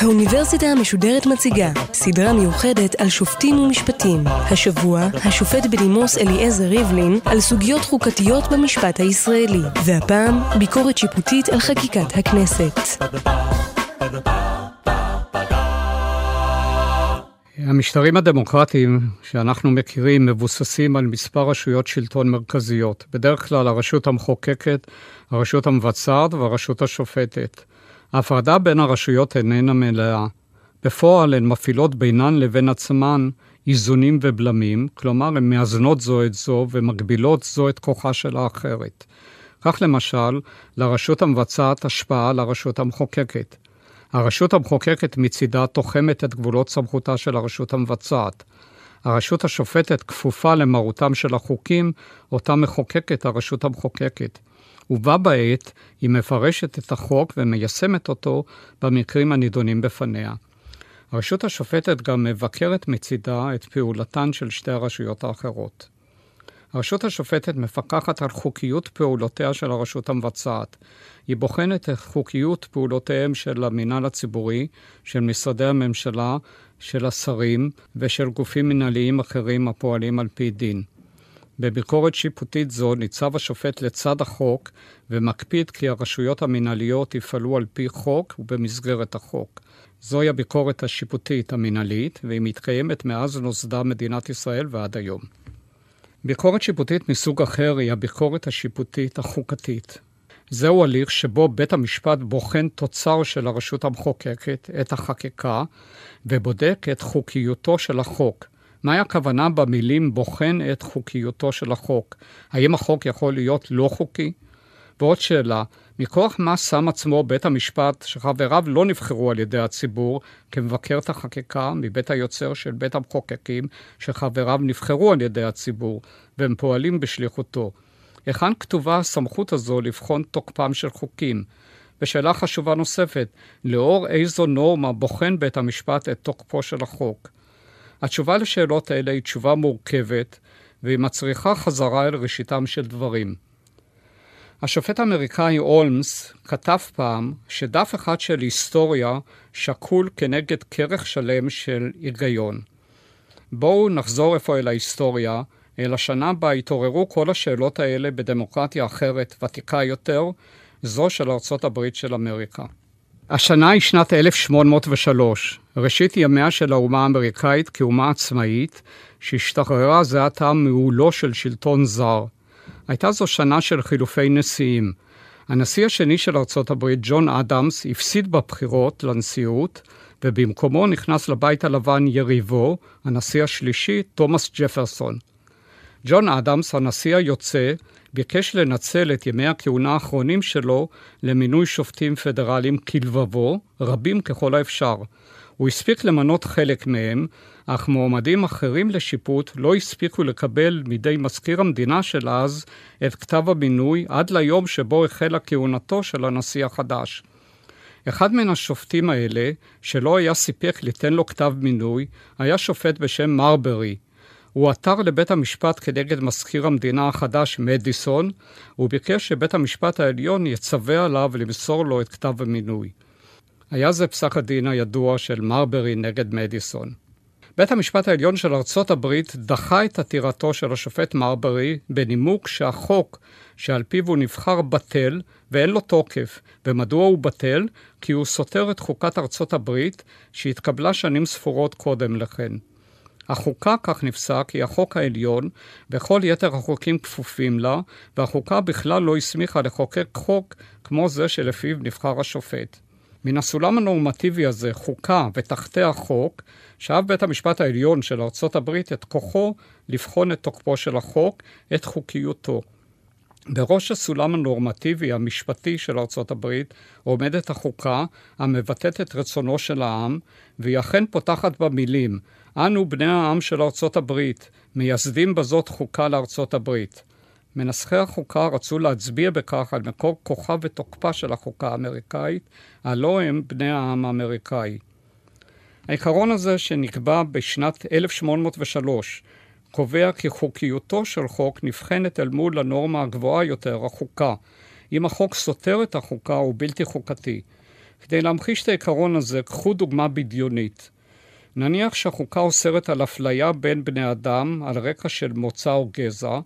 האוניברסיטה המשודרת מציגה סדרה מיוחדת על שופטים ומשפטים. השבוע, השופט בדימוס אליעזר ריבלין על סוגיות חוקתיות במשפט הישראלי. והפעם, ביקורת שיפוטית על חקיקת הכנסת. המשטרים הדמוקרטיים שאנחנו מכירים מבוססים על מספר רשויות שלטון מרכזיות, בדרך כלל הרשות המחוקקת, הרשות המבצעת והרשות השופטת. ההפרדה בין הרשויות איננה מלאה. בפועל הן מפעילות בינן לבין עצמן איזונים ובלמים, כלומר הן מאזנות זו את זו ומגבילות זו את כוחה של האחרת. כך למשל, לרשות המבצעת השפעה על הרשות המחוקקת. הרשות המחוקקת מצידה תוחמת את גבולות סמכותה של הרשות המבצעת. הרשות השופטת כפופה למרותם של החוקים, אותה מחוקקת הרשות המחוקקת. ובה בעת היא מפרשת את החוק ומיישמת אותו במקרים הנידונים בפניה. הרשות השופטת גם מבקרת מצידה את פעולתן של שתי הרשויות האחרות. הרשות השופטת מפקחת על חוקיות פעולותיה של הרשות המבצעת. היא בוחנת את חוקיות פעולותיהם של המינהל הציבורי, של משרדי הממשלה, של השרים ושל גופים מנהליים אחרים הפועלים על פי דין. בביקורת שיפוטית זו ניצב השופט לצד החוק ומקפיד כי הרשויות המנהליות יפעלו על פי חוק ובמסגרת החוק. זוהי הביקורת השיפוטית המנהלית, והיא מתקיימת מאז נוסדה מדינת ישראל ועד היום. ביקורת שיפוטית מסוג אחר היא הביקורת השיפוטית החוקתית. זהו הליך שבו בית המשפט בוחן תוצר של הרשות המחוקקת, את החקיקה, ובודק את חוקיותו של החוק. מהי הכוונה במילים בוחן את חוקיותו של החוק? האם החוק יכול להיות לא חוקי? ועוד שאלה, מכוח מה שם עצמו בית המשפט שחבריו לא נבחרו על ידי הציבור כמבקר את החקיקה מבית היוצר של בית המחוקקים שחבריו נבחרו על ידי הציבור והם פועלים בשליחותו? היכן כתובה הסמכות הזו לבחון תוקפם של חוקים? ושאלה חשובה נוספת, לאור איזו נורמה בוחן בית המשפט את תוקפו של החוק? התשובה לשאלות האלה היא תשובה מורכבת, והיא מצריכה חזרה אל ראשיתם של דברים. השופט האמריקאי אולמס כתב פעם שדף אחד של היסטוריה שקול כנגד כרך שלם של היגיון. בואו נחזור איפה אל ההיסטוריה, אל השנה בה התעוררו כל השאלות האלה בדמוקרטיה אחרת, ותיקה יותר, זו של ארצות הברית של אמריקה. השנה היא שנת 1803, ראשית ימיה של האומה האמריקאית כאומה עצמאית, שהשתחררה זה עתה מעולו של שלטון זר. הייתה זו שנה של חילופי נשיאים. הנשיא השני של ארצות הברית, ג'ון אדמס, הפסיד בבחירות לנשיאות, ובמקומו נכנס לבית הלבן יריבו, הנשיא השלישי, תומאס ג'פרסון. ג'ון אדמס, הנשיא היוצא, ביקש לנצל את ימי הכהונה האחרונים שלו למינוי שופטים פדרליים כלבבו, רבים ככל האפשר. הוא הספיק למנות חלק מהם, אך מועמדים אחרים לשיפוט לא הספיקו לקבל מידי מזכיר המדינה של אז את כתב המינוי עד ליום שבו החלה כהונתו של הנשיא החדש. אחד מן השופטים האלה, שלא היה סיפק ליתן לו כתב מינוי, היה שופט בשם מרברי, הוא עתר לבית המשפט כנגד מזכיר המדינה החדש מדיסון, וביקש שבית המשפט העליון יצווה עליו למסור לו את כתב המינוי. היה זה פסק הדין הידוע של מרברי נגד מדיסון. בית המשפט העליון של ארצות הברית דחה את עתירתו של השופט מרברי בנימוק שהחוק שעל פיו הוא נבחר בטל ואין לו תוקף. ומדוע הוא בטל? כי הוא סותר את חוקת ארצות הברית שהתקבלה שנים ספורות קודם לכן. החוקה, כך נפסק, היא החוק העליון, וכל יתר החוקים כפופים לה, והחוקה בכלל לא הסמיכה לחוקק חוק כמו זה שלפיו נבחר השופט. מן הסולם הנורמטיבי הזה, חוקה ותחתיה חוק, שאב בית המשפט העליון של ארצות הברית את כוחו לבחון את תוקפו של החוק, את חוקיותו. בראש הסולם הנורמטיבי המשפטי של ארצות הברית עומדת החוקה המבטאת את רצונו של העם, והיא אכן פותחת במילים אנו בני העם של ארצות הברית, מייסדים בזאת חוקה לארצות הברית. מנסחי החוקה רצו להצביע בכך על מקור כוחה ותוקפה של החוקה האמריקאית, הלא הם בני העם האמריקאי. העיקרון הזה שנקבע בשנת 1803, קובע כי חוקיותו של חוק נבחנת אל מול הנורמה הגבוהה יותר, החוקה. אם החוק סותר את החוקה הוא בלתי חוקתי. כדי להמחיש את העיקרון הזה, קחו דוגמה בדיונית. נניח שהחוקה אוסרת על אפליה בין בני אדם על רקע של מוצא או גזע,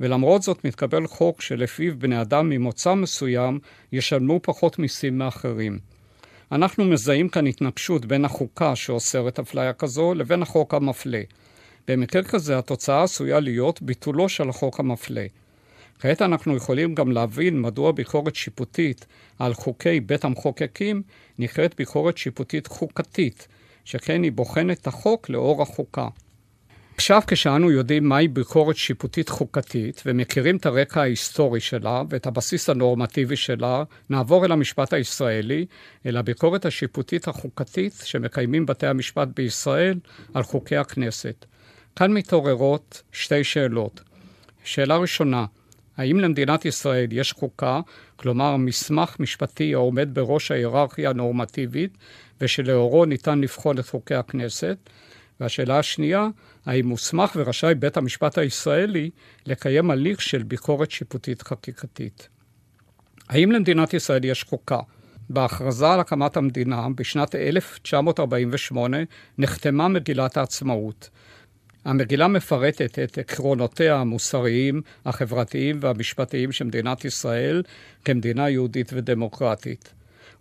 ולמרות זאת מתקבל חוק שלפיו בני אדם ממוצא מסוים ישלמו פחות מיסים מאחרים. אנחנו מזהים כאן התנגשות בין החוקה שאוסרת אפליה כזו לבין החוק המפלה. במקרה כזה התוצאה עשויה להיות ביטולו של החוק המפלה. כעת אנחנו יכולים גם להבין מדוע ביקורת שיפוטית על חוקי בית המחוקקים נקראת ביקורת שיפוטית חוקתית, שכן היא בוחנת את החוק לאור החוקה. עכשיו כשאנו יודעים מהי ביקורת שיפוטית חוקתית ומכירים את הרקע ההיסטורי שלה ואת הבסיס הנורמטיבי שלה, נעבור אל המשפט הישראלי, אל הביקורת השיפוטית החוקתית שמקיימים בתי המשפט בישראל על חוקי הכנסת. כאן מתעוררות שתי שאלות. שאלה ראשונה, האם למדינת ישראל יש חוקה, כלומר מסמך משפטי העומד בראש ההיררכיה הנורמטיבית ושלאורו ניתן לבחון את חוקי הכנסת? והשאלה השנייה, האם מוסמך ורשאי בית המשפט הישראלי לקיים הליך של ביקורת שיפוטית חקיקתית? האם למדינת ישראל יש חוקה? בהכרזה על הקמת המדינה בשנת 1948 נחתמה מגילת העצמאות. המגילה מפרטת את עקרונותיה המוסריים, החברתיים והמשפטיים של מדינת ישראל כמדינה יהודית ודמוקרטית.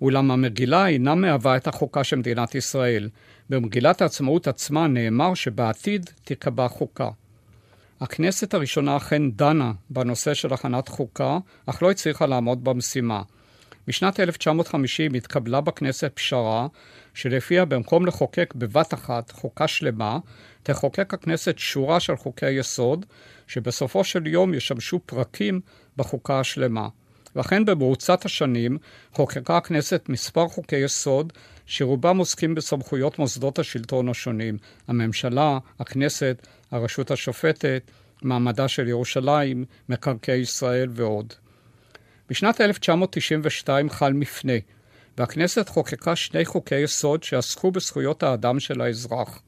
אולם המגילה אינה מהווה את החוקה של מדינת ישראל. במגילת העצמאות עצמה נאמר שבעתיד תיקבע חוקה. הכנסת הראשונה אכן דנה בנושא של הכנת חוקה, אך לא הצליחה לעמוד במשימה. בשנת 1950 התקבלה בכנסת פשרה שלפיה במקום לחוקק בבת אחת חוקה שלמה, תחוקק הכנסת שורה של חוקי יסוד, שבסופו של יום ישמשו פרקים בחוקה השלמה. ואכן במרוצת השנים חוקקה הכנסת מספר חוקי יסוד שרובם עוסקים בסמכויות מוסדות השלטון השונים, הממשלה, הכנסת, הרשות השופטת, מעמדה של ירושלים, מקרקעי ישראל ועוד. בשנת 1992 חל מפנה, והכנסת חוקקה שני חוקי יסוד שעסקו בזכויות האדם של האזרח.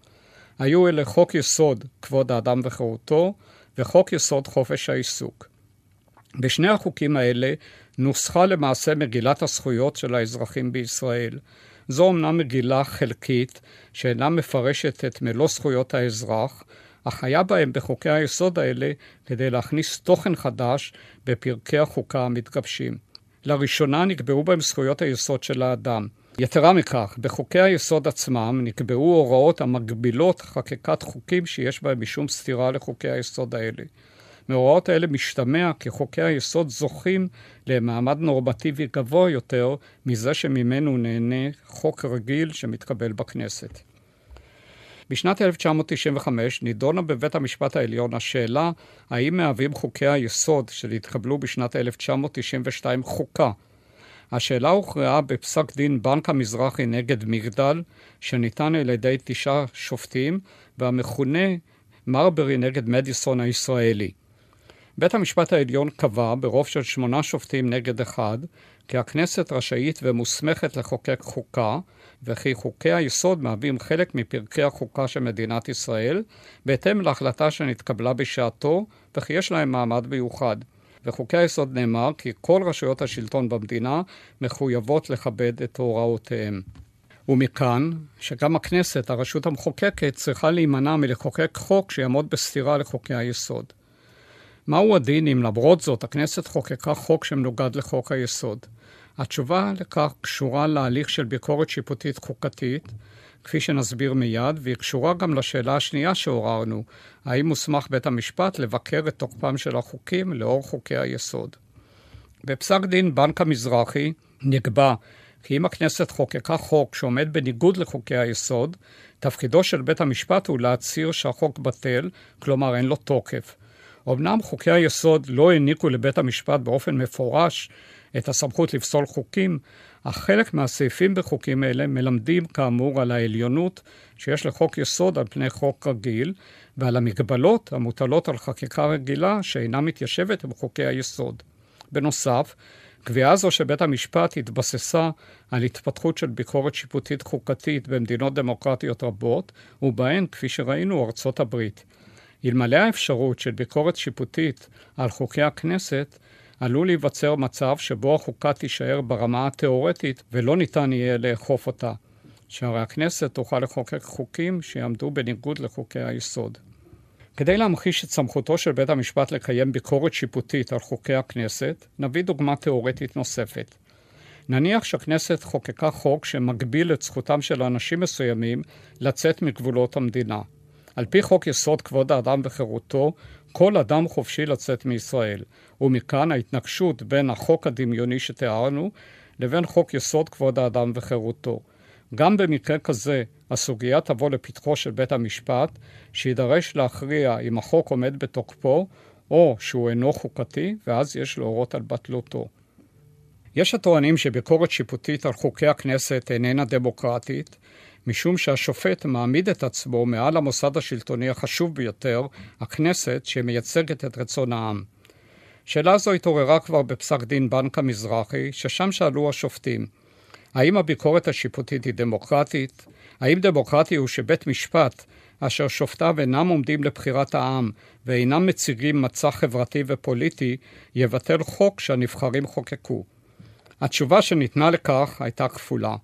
היו אלה חוק יסוד כבוד האדם וחירותו וחוק יסוד חופש העיסוק. בשני החוקים האלה נוסחה למעשה מגילת הזכויות של האזרחים בישראל. זו אמנם מגילה חלקית, שאינה מפרשת את מלוא זכויות האזרח, אך היה בהם בחוקי היסוד האלה כדי להכניס תוכן חדש בפרקי החוקה המתגבשים. לראשונה נקבעו בהם זכויות היסוד של האדם. יתרה מכך, בחוקי היסוד עצמם נקבעו הוראות המגבילות חקיקת חוקים שיש בהם משום סתירה לחוקי היסוד האלה. מהוראות האלה משתמע כי חוקי היסוד זוכים למעמד נורמטיבי גבוה יותר מזה שממנו נהנה חוק רגיל שמתקבל בכנסת. בשנת 1995 נידונה בבית המשפט העליון השאלה האם מהווים חוקי היסוד שנתקבלו בשנת 1992 חוקה. השאלה הוכרעה בפסק דין בנק המזרחי נגד מגדל, שניתן על ידי תשעה שופטים, והמכונה מרברי נגד מדיסון הישראלי. בית המשפט העליון קבע, ברוב של שמונה שופטים נגד אחד, כי הכנסת רשאית ומוסמכת לחוקק חוקה, וכי חוקי היסוד מהווים חלק מפרקי החוקה של מדינת ישראל, בהתאם להחלטה שנתקבלה בשעתו, וכי יש להם מעמד מיוחד. בחוקי היסוד נאמר כי כל רשויות השלטון במדינה מחויבות לכבד את הוראותיהם. ומכאן שגם הכנסת, הרשות המחוקקת, צריכה להימנע מלחוקק חוק שיעמוד בסתירה לחוקי היסוד. מהו הדין אם למרות זאת הכנסת חוקקה חוק שמנוגד לחוק היסוד? התשובה לכך קשורה להליך של ביקורת שיפוטית חוקתית, כפי שנסביר מיד, והיא קשורה גם לשאלה השנייה שעוררנו, האם מוסמך בית המשפט לבקר את תוקפם של החוקים לאור חוקי היסוד. בפסק דין בנק המזרחי נקבע כי אם הכנסת חוקקה חוק שעומד בניגוד לחוקי היסוד, תפקידו של בית המשפט הוא להצהיר שהחוק בטל, כלומר אין לו תוקף. אמנם חוקי היסוד לא העניקו לבית המשפט באופן מפורש את הסמכות לפסול חוקים, אך חלק מהסעיפים בחוקים אלה מלמדים כאמור על העליונות שיש לחוק יסוד על פני חוק רגיל, ועל המגבלות המוטלות על חקיקה רגילה שאינה מתיישבת עם חוקי היסוד. בנוסף, קביעה זו של בית המשפט התבססה על התפתחות של ביקורת שיפוטית חוקתית במדינות דמוקרטיות רבות, ובהן, כפי שראינו, ארצות הברית. אלמלא האפשרות של ביקורת שיפוטית על חוקי הכנסת, עלול להיווצר מצב שבו החוקה תישאר ברמה התאורטית ולא ניתן יהיה לאכוף אותה, שהרי הכנסת תוכל לחוקק חוקים שיעמדו בניגוד לחוקי היסוד. כדי להמחיש את סמכותו של בית המשפט לקיים ביקורת שיפוטית על חוקי הכנסת, נביא דוגמה תאורטית נוספת. נניח שהכנסת חוקקה חוק שמגביל את זכותם של אנשים מסוימים לצאת מגבולות המדינה. על פי חוק יסוד כבוד האדם וחירותו, כל אדם חופשי לצאת מישראל, ומכאן ההתנגשות בין החוק הדמיוני שתיארנו לבין חוק יסוד כבוד האדם וחירותו. גם במקרה כזה, הסוגיה תבוא לפתחו של בית המשפט, שידרש להכריע אם החוק עומד בתוקפו, או שהוא אינו חוקתי, ואז יש להורות על בטלותו. יש הטוענים שביקורת שיפוטית על חוקי הכנסת איננה דמוקרטית, משום שהשופט מעמיד את עצמו מעל המוסד השלטוני החשוב ביותר, הכנסת, שמייצגת את רצון העם. שאלה זו התעוררה כבר בפסק דין בנק המזרחי, ששם שאלו השופטים, האם הביקורת השיפוטית היא דמוקרטית? האם דמוקרטי הוא שבית משפט, אשר שופטיו אינם עומדים לבחירת העם ואינם מציגים מצע חברתי ופוליטי, יבטל חוק שהנבחרים חוקקו? התשובה שניתנה לכך הייתה כפולה.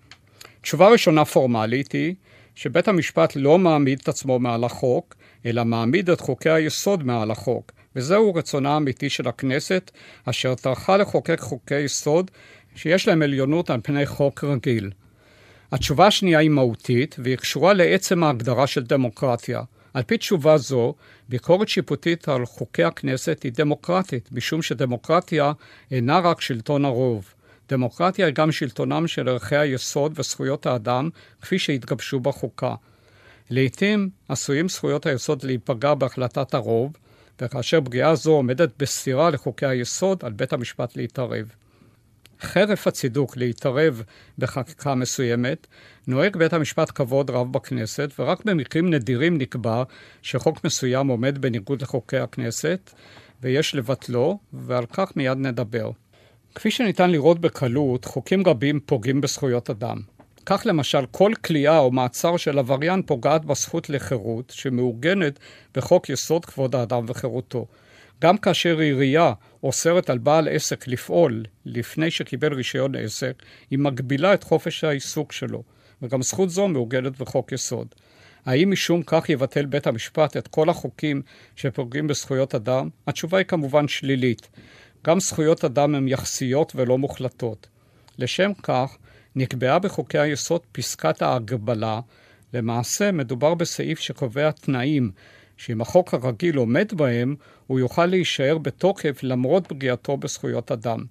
תשובה ראשונה פורמלית היא שבית המשפט לא מעמיד את עצמו מעל החוק, אלא מעמיד את חוקי היסוד מעל החוק, וזהו רצונה האמיתי של הכנסת, אשר טרחה לחוקק חוקי יסוד שיש להם עליונות על פני חוק רגיל. התשובה השנייה היא מהותית, והיא קשורה לעצם ההגדרה של דמוקרטיה. על פי תשובה זו, ביקורת שיפוטית על חוקי הכנסת היא דמוקרטית, משום שדמוקרטיה אינה רק שלטון הרוב. דמוקרטיה היא גם שלטונם של ערכי היסוד וזכויות האדם, כפי שהתגבשו בחוקה. לעתים עשויים זכויות היסוד להיפגע בהחלטת הרוב, וכאשר פגיעה זו עומדת בסתירה לחוקי היסוד, על בית המשפט להתערב. חרף הצידוק להתערב בחקיקה מסוימת, נוהג בית המשפט כבוד רב בכנסת, ורק במקרים נדירים נקבע שחוק מסוים עומד בניגוד לחוקי הכנסת, ויש לבטלו, ועל כך מיד נדבר. כפי שניתן לראות בקלות, חוקים רבים פוגעים בזכויות אדם. כך למשל, כל כליאה או מעצר של עבריין פוגעת בזכות לחירות, שמעוגנת בחוק יסוד כבוד האדם וחירותו. גם כאשר עירייה אוסרת על בעל עסק לפעול לפני שקיבל רישיון עסק, היא מגבילה את חופש העיסוק שלו, וגם זכות זו מעוגנת בחוק יסוד. האם משום כך יבטל בית המשפט את כל החוקים שפוגעים בזכויות אדם? התשובה היא כמובן שלילית. גם זכויות אדם הן יחסיות ולא מוחלטות. לשם כך, נקבעה בחוקי היסוד פסקת ההגבלה. למעשה מדובר בסעיף שקובע תנאים שאם החוק הרגיל עומד בהם, הוא יוכל להישאר בתוקף למרות פגיעתו בזכויות אדם.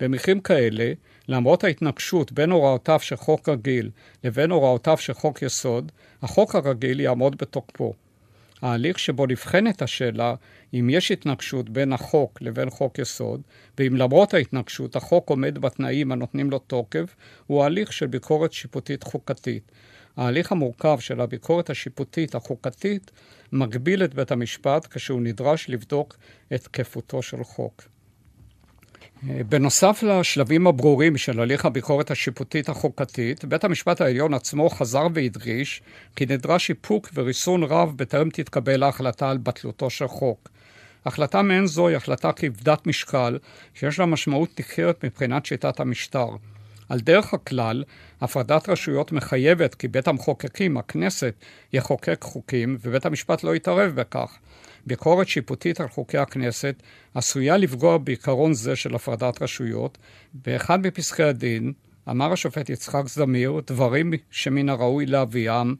במקרים כאלה, למרות ההתנגשות בין הוראותיו של חוק רגיל לבין הוראותיו של חוק יסוד, החוק הרגיל יעמוד בתוקפו. ההליך שבו נבחנת השאלה אם יש התנגשות בין החוק לבין חוק יסוד, ואם למרות ההתנגשות החוק עומד בתנאים הנותנים לו תוקף, הוא הליך של ביקורת שיפוטית חוקתית. ההליך המורכב של הביקורת השיפוטית החוקתית מגביל את בית המשפט כשהוא נדרש לבדוק את תקפותו של חוק. בנוסף לשלבים הברורים של הליך הביקורת השיפוטית החוקתית, בית המשפט העליון עצמו חזר והדגיש כי נדרש איפוק וריסון רב בטרם תתקבל ההחלטה על בטלותו של חוק. החלטה מעין זו היא החלטה כבדת משקל, שיש לה משמעות ניכרת מבחינת שיטת המשטר. על דרך הכלל, הפרדת רשויות מחייבת כי בית המחוקקים, הכנסת, יחוקק חוקים ובית המשפט לא יתערב בכך. ביקורת שיפוטית על חוקי הכנסת עשויה לפגוע בעיקרון זה של הפרדת רשויות. באחד מפסקי הדין אמר השופט יצחק זמיר דברים שמן הראוי להביאם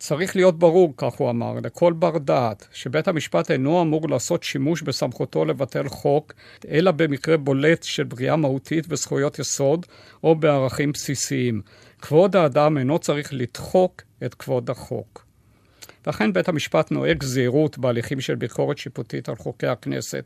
צריך להיות ברור, כך הוא אמר, לכל בר דעת, שבית המשפט אינו אמור לעשות שימוש בסמכותו לבטל חוק, אלא במקרה בולט של פגיעה מהותית בזכויות יסוד או בערכים בסיסיים. כבוד האדם אינו צריך לדחוק את כבוד החוק. ואכן בית המשפט נוהג זהירות בהליכים של ביקורת שיפוטית על חוקי הכנסת.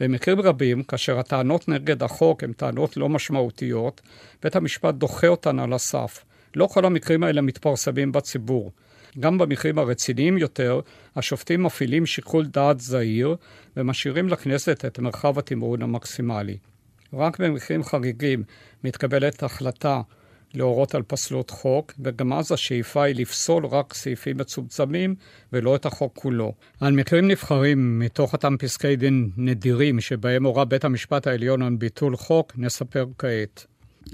במקרים רבים, כאשר הטענות נגד החוק הן טענות לא משמעותיות, בית המשפט דוחה אותן על הסף. לא כל המקרים האלה מתפרסמים בציבור. גם במקרים הרציניים יותר, השופטים מפעילים שיקול דעת זהיר ומשאירים לכנסת את מרחב התמרון המקסימלי. רק במקרים חריגים מתקבלת החלטה להורות על פסלות חוק, וגם אז השאיפה היא לפסול רק סעיפים מצומצמים ולא את החוק כולו. על מקרים נבחרים מתוך אותם פסקי דין נדירים שבהם הורה בית המשפט העליון על ביטול חוק, נספר כעת.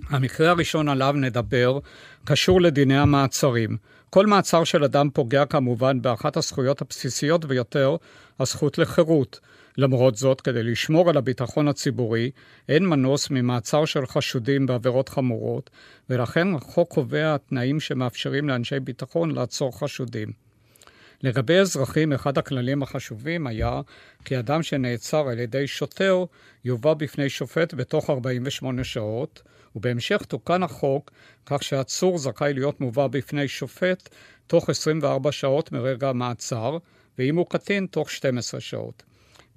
המקרה הראשון עליו נדבר קשור לדיני המעצרים. כל מעצר של אדם פוגע כמובן באחת הזכויות הבסיסיות ביותר, הזכות לחירות. למרות זאת, כדי לשמור על הביטחון הציבורי, אין מנוס ממעצר של חשודים בעבירות חמורות, ולכן החוק קובע תנאים שמאפשרים לאנשי ביטחון לעצור חשודים. לגבי אזרחים, אחד הכללים החשובים היה כי אדם שנעצר על ידי שוטר יובא בפני שופט בתוך 48 שעות, ובהמשך תוקן החוק כך שעצור זכאי להיות מובא בפני שופט תוך 24 שעות מרגע המעצר, ואם הוא קטין, תוך 12 שעות.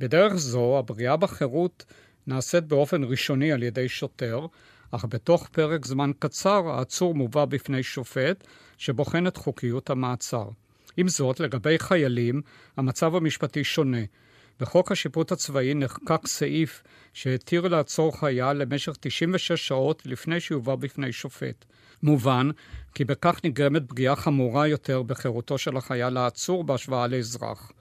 בדרך זו, הפגיעה בחירות נעשית באופן ראשוני על ידי שוטר, אך בתוך פרק זמן קצר העצור מובא בפני שופט שבוחן את חוקיות המעצר. עם זאת, לגבי חיילים, המצב המשפטי שונה. בחוק השיפוט הצבאי נחקק סעיף שהתיר לעצור חייל למשך 96 שעות לפני שיובא בפני שופט. מובן כי בכך נגרמת פגיעה חמורה יותר בחירותו של החייל העצור בהשוואה לאזרח.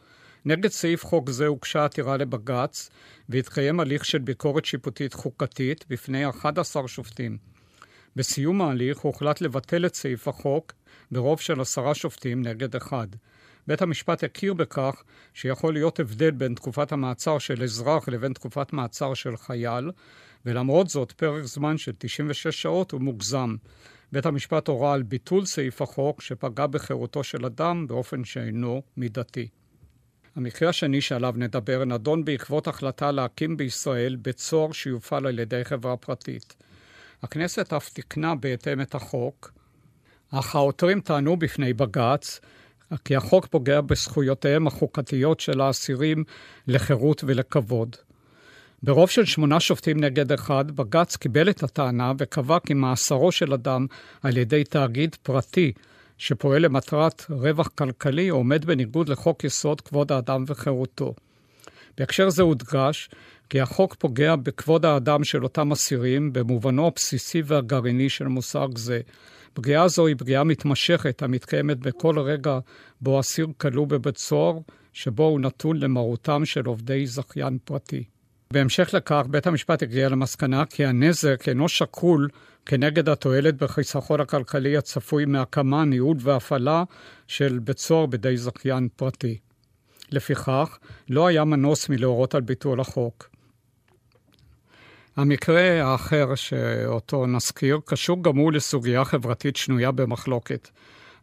נגד סעיף חוק זה הוגשה עתירה לבג"ץ והתקיים הליך של ביקורת שיפוטית חוקתית בפני 11 שופטים. בסיום ההליך הוחלט לבטל את סעיף החוק ברוב של עשרה שופטים נגד אחד. בית המשפט הכיר בכך שיכול להיות הבדל בין תקופת המעצר של אזרח לבין תקופת מעצר של חייל, ולמרות זאת פרק זמן של 96 שעות הוא מוגזם. בית המשפט הורה על ביטול סעיף החוק שפגע בחירותו של אדם באופן שאינו מידתי. המקרה השני שעליו נדבר נדון בעקבות החלטה להקים בישראל בית סוהר שיופעל על ידי חברה פרטית. הכנסת אף תיקנה בהתאם את החוק, אך העותרים טענו בפני בג"ץ כי החוק פוגע בזכויותיהם החוקתיות של האסירים לחירות ולכבוד. ברוב של שמונה שופטים נגד אחד, בג"ץ קיבל את הטענה וקבע כי מאסרו של אדם על ידי תאגיד פרטי שפועל למטרת רווח כלכלי עומד בניגוד לחוק יסוד כבוד האדם וחירותו. בהקשר זה הודגש כי החוק פוגע בכבוד האדם של אותם אסירים במובנו הבסיסי והגרעיני של מושג זה. פגיעה זו היא פגיעה מתמשכת המתקיימת בכל רגע בו אסיר כלוא בבית סוהר, שבו הוא נתון למרותם של עובדי זכיין פרטי. בהמשך לכך, בית המשפט הגיע למסקנה כי הנזק אינו שקול כנגד התועלת בחיסכון הכלכלי הצפוי מהקמה, ניהול והפעלה של בית סוהר בידי זכיין פרטי. לפיכך, לא היה מנוס מלהורות על ביטול החוק. המקרה האחר שאותו נזכיר קשור גם הוא לסוגיה חברתית שנויה במחלוקת.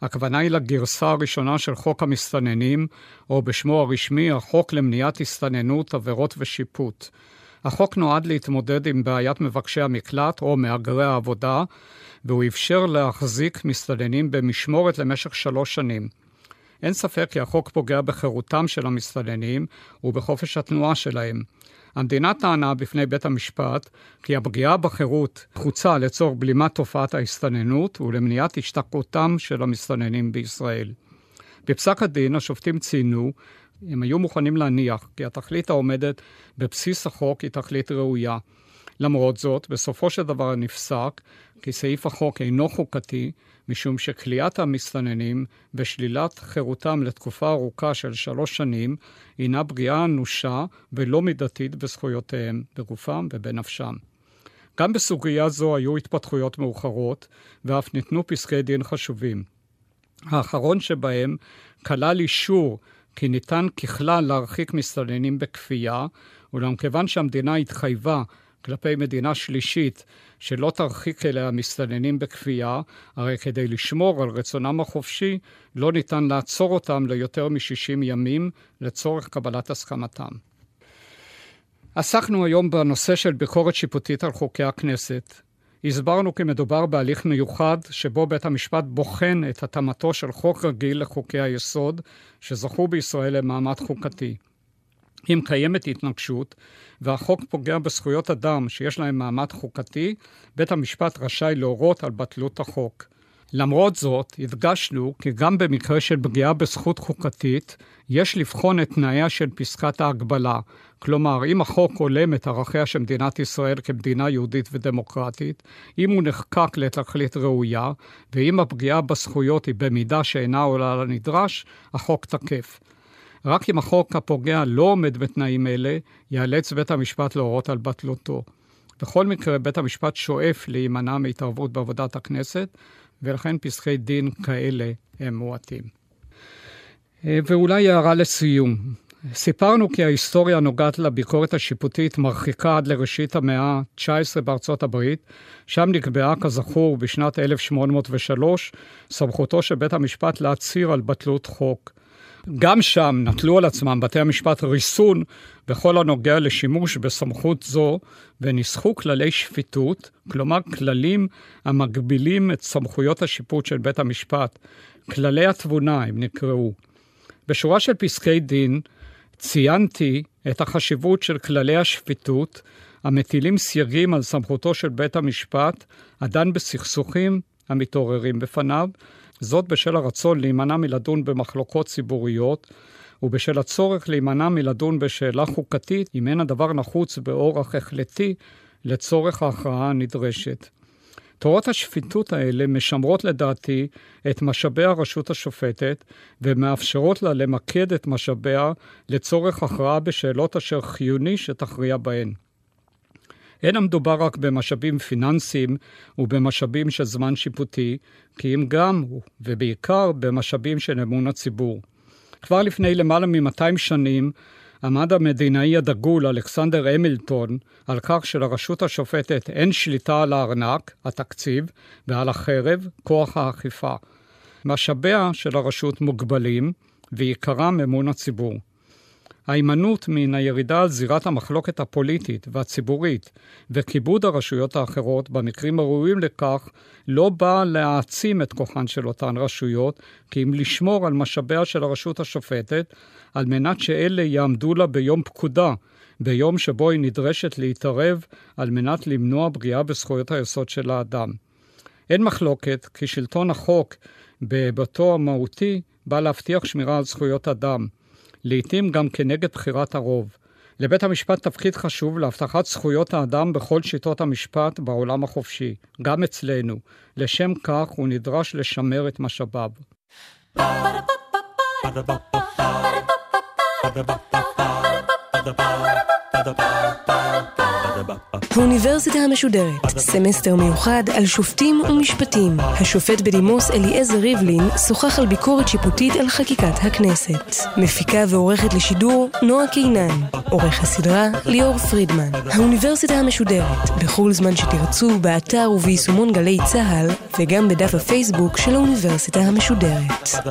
הכוונה היא לגרסה הראשונה של חוק המסתננים, או בשמו הרשמי, החוק למניעת הסתננות, עבירות ושיפוט. החוק נועד להתמודד עם בעיית מבקשי המקלט או מהגרי העבודה, והוא אפשר להחזיק מסתננים במשמורת למשך שלוש שנים. אין ספק כי החוק פוגע בחירותם של המסתננים ובחופש התנועה שלהם. המדינה טענה בפני בית המשפט כי הפגיעה בחירות חוצה לצורך בלימת תופעת ההסתננות ולמניעת השתקעותם של המסתננים בישראל. בפסק הדין השופטים ציינו, הם היו מוכנים להניח כי התכלית העומדת בבסיס החוק היא תכלית ראויה. למרות זאת, בסופו של דבר נפסק כי סעיף החוק אינו חוקתי, משום שכליאת המסתננים ושלילת חירותם לתקופה ארוכה של שלוש שנים הינה פגיעה אנושה ולא מידתית בזכויותיהם, בגופם ובנפשם. גם בסוגיה זו היו התפתחויות מאוחרות, ואף ניתנו פסקי דין חשובים. האחרון שבהם כלל אישור כי ניתן ככלל להרחיק מסתננים בכפייה, אולם כיוון שהמדינה התחייבה כלפי מדינה שלישית שלא תרחיק אליה מסתננים בכפייה, הרי כדי לשמור על רצונם החופשי, לא ניתן לעצור אותם ליותר מ-60 ימים לצורך קבלת הסכמתם. עסקנו היום בנושא של ביקורת שיפוטית על חוקי הכנסת. הסברנו כי מדובר בהליך מיוחד שבו בית המשפט בוחן את התאמתו של חוק רגיל לחוקי היסוד שזכו בישראל למעמד חוקתי. אם קיימת התנגשות והחוק פוגע בזכויות אדם שיש להם מעמד חוקתי, בית המשפט רשאי להורות על בטלות החוק. למרות זאת, הדגשנו כי גם במקרה של פגיעה בזכות חוקתית, יש לבחון את תנאיה של פסקת ההגבלה. כלומר, אם החוק הולם את ערכיה של מדינת ישראל כמדינה יהודית ודמוקרטית, אם הוא נחקק לתכלית ראויה, ואם הפגיעה בזכויות היא במידה שאינה עולה על הנדרש, החוק תקף. רק אם החוק הפוגע לא עומד בתנאים אלה, ייאלץ בית המשפט להורות על בטלותו. בכל מקרה, בית המשפט שואף להימנע מהתערבות בעבודת הכנסת, ולכן פסקי דין כאלה הם מועטים. אה, ואולי הערה לסיום. סיפרנו כי ההיסטוריה הנוגעת לביקורת השיפוטית מרחיקה עד לראשית המאה ה-19 בארצות הברית, שם נקבעה כזכור בשנת 1803 סמכותו של בית המשפט להצהיר על בטלות חוק. גם שם נטלו על עצמם בתי המשפט ריסון בכל הנוגע לשימוש בסמכות זו, וניסחו כללי שפיטות, כלומר כללים המגבילים את סמכויות השיפוט של בית המשפט. כללי התבונה הם נקראו. בשורה של פסקי דין ציינתי את החשיבות של כללי השפיטות המטילים סייגים על סמכותו של בית המשפט הדן בסכסוכים המתעוררים בפניו, זאת בשל הרצון להימנע מלדון במחלוקות ציבוריות ובשל הצורך להימנע מלדון בשאלה חוקתית אם אין הדבר נחוץ באורח החלטי לצורך ההכרעה הנדרשת. תורות השפיטות האלה משמרות לדעתי את משאבי הרשות השופטת ומאפשרות לה למקד את משאביה לצורך הכרעה בשאלות אשר חיוני שתכריע בהן. אין המדובר רק במשאבים פיננסיים ובמשאבים של זמן שיפוטי, כי אם גם, ובעיקר, במשאבים של אמון הציבור. כבר לפני למעלה מ-200 שנים עמד המדינאי הדגול אלכסנדר המילטון על כך שלרשות השופטת אין שליטה על הארנק, התקציב, ועל החרב, כוח האכיפה. משאביה של הרשות מוגבלים, ועיקרם אמון הציבור. ההימנעות מן הירידה על זירת המחלוקת הפוליטית והציבורית וכיבוד הרשויות האחרות במקרים הראויים לכך לא באה להעצים את כוחן של אותן רשויות, כי אם לשמור על משאביה של הרשות השופטת, על מנת שאלה יעמדו לה ביום פקודה, ביום שבו היא נדרשת להתערב על מנת למנוע פגיעה בזכויות היסוד של האדם. אין מחלוקת כי שלטון החוק בהיבטו המהותי בא להבטיח שמירה על זכויות אדם. לעתים גם כנגד בחירת הרוב. לבית המשפט תפקיד חשוב להבטחת זכויות האדם בכל שיטות המשפט בעולם החופשי, גם אצלנו. לשם כך הוא נדרש לשמר את משאביו. Ba-da-ba-ba-ba האוניברסיטה המשודרת, סמסטר מיוחד על שופטים ומשפטים. השופט בדימוס אליעזר ריבלין שוחח על ביקורת שיפוטית על חקיקת הכנסת. מפיקה ועורכת לשידור נועה קינן. עורך הסדרה ליאור פרידמן. האוניברסיטה המשודרת, בכל זמן שתרצו, באתר וביישומון גלי צה"ל, וגם בדף הפייסבוק של האוניברסיטה המשודרת.